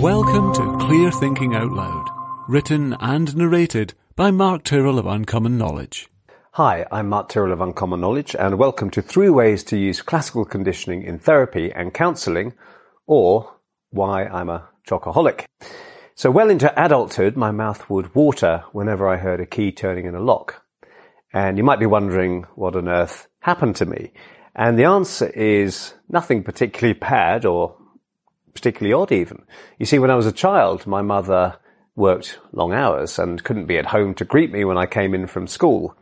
Welcome to Clear Thinking Out Loud, written and narrated by Mark Tyrrell of Uncommon Knowledge. Hi, I'm Mark Tyrrell of Uncommon Knowledge and welcome to three ways to use classical conditioning in therapy and counselling or why I'm a chocoholic. So well into adulthood, my mouth would water whenever I heard a key turning in a lock. And you might be wondering what on earth happened to me. And the answer is nothing particularly bad or particularly odd even. You see, when I was a child, my mother worked long hours and couldn't be at home to greet me when I came in from school.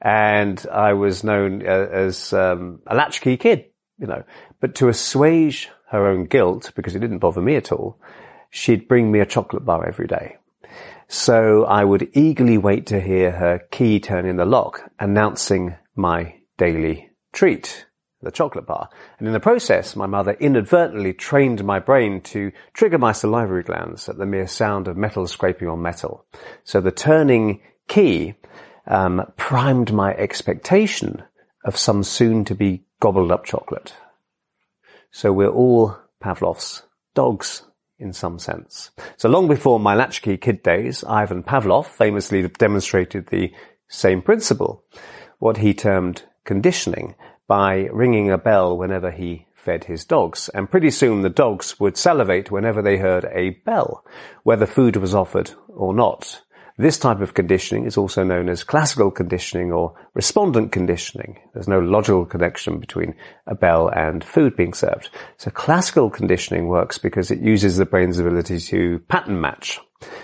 And I was known uh, as um, a latchkey kid, you know. But to assuage her own guilt, because it didn't bother me at all, she'd bring me a chocolate bar every day. So I would eagerly wait to hear her key turn in the lock, announcing my daily treat the chocolate bar. And in the process, my mother inadvertently trained my brain to trigger my salivary glands at the mere sound of metal scraping on metal. So the turning key um, primed my expectation of some soon to be gobbled up chocolate. So we're all Pavlov's dogs in some sense. So long before my latchkey kid days, Ivan Pavlov famously demonstrated the same principle, what he termed conditioning, by ringing a bell whenever he fed his dogs. And pretty soon the dogs would salivate whenever they heard a bell, whether food was offered or not. This type of conditioning is also known as classical conditioning or respondent conditioning. There's no logical connection between a bell and food being served. So classical conditioning works because it uses the brain's ability to pattern match.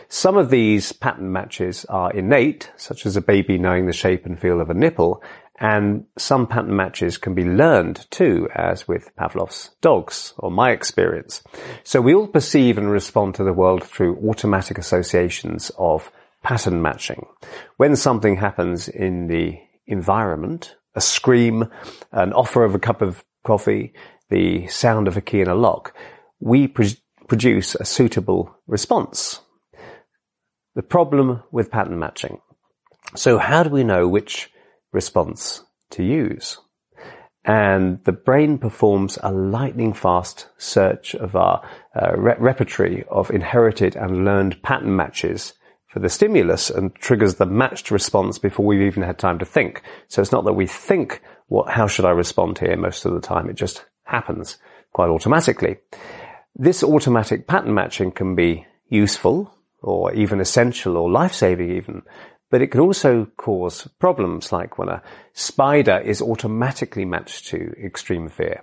Some of these pattern matches are innate, such as a baby knowing the shape and feel of a nipple, and some pattern matches can be learned too, as with Pavlov's dogs, or my experience. So we all perceive and respond to the world through automatic associations of pattern matching. When something happens in the environment, a scream, an offer of a cup of coffee, the sound of a key in a lock, we pro- produce a suitable response. The problem with pattern matching. So how do we know which response to use. And the brain performs a lightning fast search of our uh, re- repertory of inherited and learned pattern matches for the stimulus and triggers the matched response before we've even had time to think. So it's not that we think, what, how should I respond here most of the time? It just happens quite automatically. This automatic pattern matching can be useful or even essential or life-saving even but it can also cause problems like when a spider is automatically matched to extreme fear.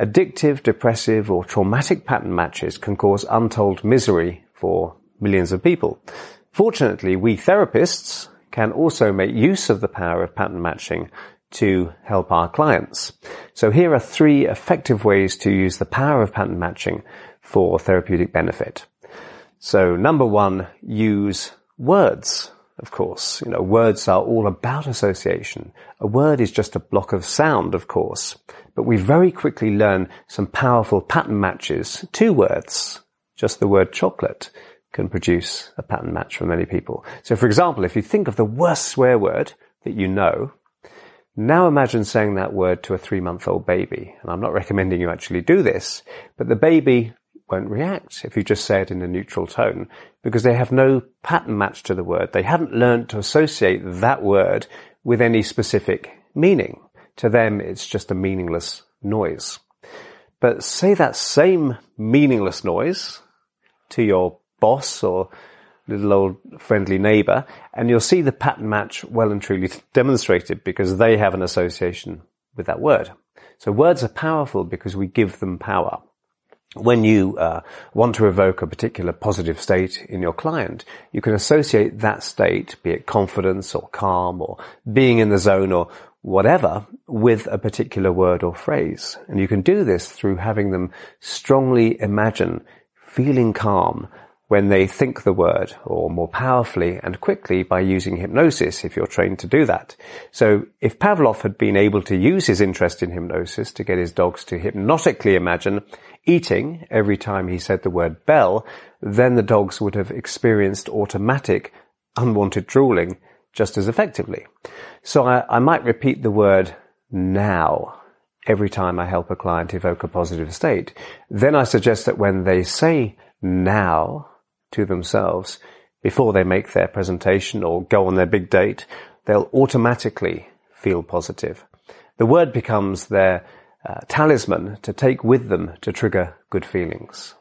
Addictive, depressive, or traumatic pattern matches can cause untold misery for millions of people. Fortunately, we therapists can also make use of the power of pattern matching to help our clients. So here are three effective ways to use the power of pattern matching for therapeutic benefit. So number one, use words of course. You know, words are all about association. A word is just a block of sound, of course. But we very quickly learn some powerful pattern matches. Two words, just the word chocolate, can produce a pattern match for many people. So for example, if you think of the worst swear word that you know, now imagine saying that word to a three month old baby. And I'm not recommending you actually do this, but the baby won't react if you just say it in a neutral tone because they have no pattern match to the word. They haven't learned to associate that word with any specific meaning. To them, it's just a meaningless noise. But say that same meaningless noise to your boss or little old friendly neighbor, and you'll see the pattern match well and truly demonstrated because they have an association with that word. So words are powerful because we give them power when you uh, want to evoke a particular positive state in your client, you can associate that state, be it confidence or calm or being in the zone or whatever, with a particular word or phrase. And you can do this through having them strongly imagine feeling calm when they think the word or more powerfully and quickly by using hypnosis if you're trained to do that. So if Pavlov had been able to use his interest in hypnosis to get his dogs to hypnotically imagine eating every time he said the word bell, then the dogs would have experienced automatic unwanted drooling just as effectively. So I, I might repeat the word now every time I help a client evoke a positive state. Then I suggest that when they say now to themselves before they make their presentation or go on their big date, they'll automatically feel positive. The word becomes their uh, talisman to take with them to trigger good feelings.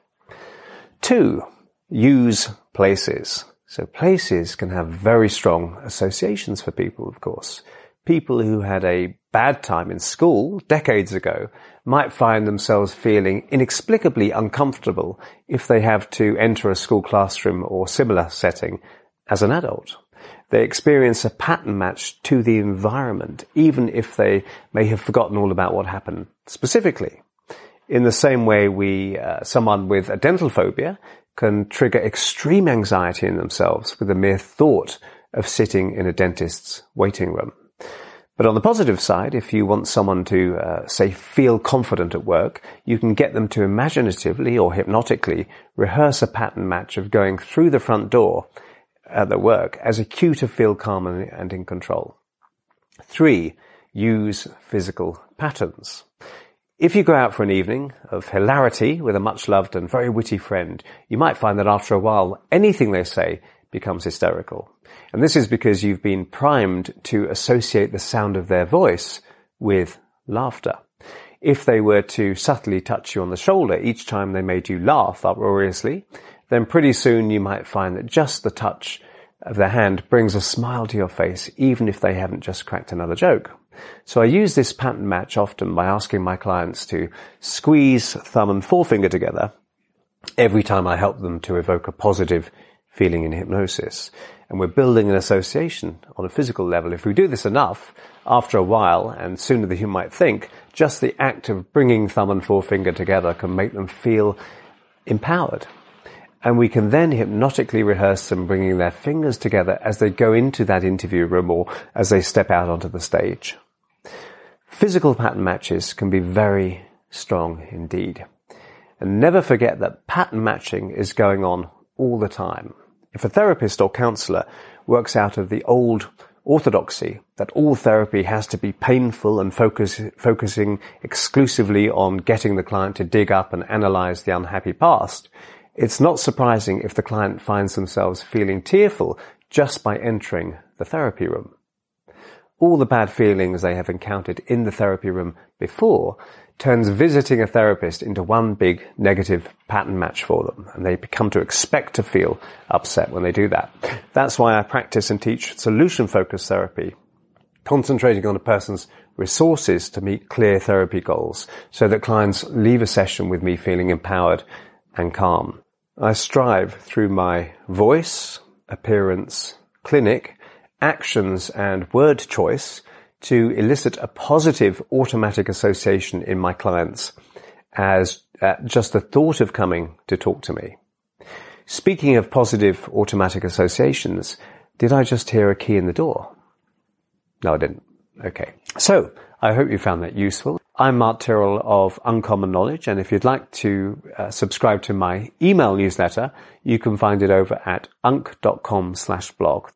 Two, use places. So places can have very strong associations for people, of course. People who had a bad time in school decades ago might find themselves feeling inexplicably uncomfortable if they have to enter a school classroom or similar setting as an adult. They experience a pattern match to the environment, even if they may have forgotten all about what happened specifically. In the same way we, uh, someone with a dental phobia can trigger extreme anxiety in themselves with the mere thought of sitting in a dentist's waiting room. But on the positive side, if you want someone to, uh, say, feel confident at work, you can get them to imaginatively or hypnotically rehearse a pattern match of going through the front door at their work as a cue to feel calm and in control. Three, use physical patterns. If you go out for an evening of hilarity with a much loved and very witty friend, you might find that after a while, anything they say becomes hysterical. And this is because you've been primed to associate the sound of their voice with laughter. If they were to subtly touch you on the shoulder each time they made you laugh uproariously, then pretty soon you might find that just the touch of their hand brings a smile to your face, even if they haven't just cracked another joke. So I use this pattern match often by asking my clients to squeeze thumb and forefinger together every time I help them to evoke a positive feeling in hypnosis. And we're building an association on a physical level. If we do this enough, after a while, and sooner than you might think, just the act of bringing thumb and forefinger together can make them feel empowered. And we can then hypnotically rehearse them bringing their fingers together as they go into that interview room or as they step out onto the stage. Physical pattern matches can be very strong indeed. And never forget that pattern matching is going on all the time. If a therapist or counselor works out of the old orthodoxy that all therapy has to be painful and focus, focusing exclusively on getting the client to dig up and analyze the unhappy past, it's not surprising if the client finds themselves feeling tearful just by entering the therapy room. All the bad feelings they have encountered in the therapy room before turns visiting a therapist into one big negative pattern match for them, and they come to expect to feel upset when they do that. That's why I practice and teach solution focused therapy, concentrating on a person's resources to meet clear therapy goals so that clients leave a session with me feeling empowered and calm. I strive through my voice, appearance, clinic, actions and word choice to elicit a positive automatic association in my clients as uh, just the thought of coming to talk to me. Speaking of positive automatic associations, did I just hear a key in the door? No, I didn't. Okay. So, I hope you found that useful. I'm Mark Tyrrell of Uncommon Knowledge, and if you'd like to uh, subscribe to my email newsletter, you can find it over at unk.com slash blog.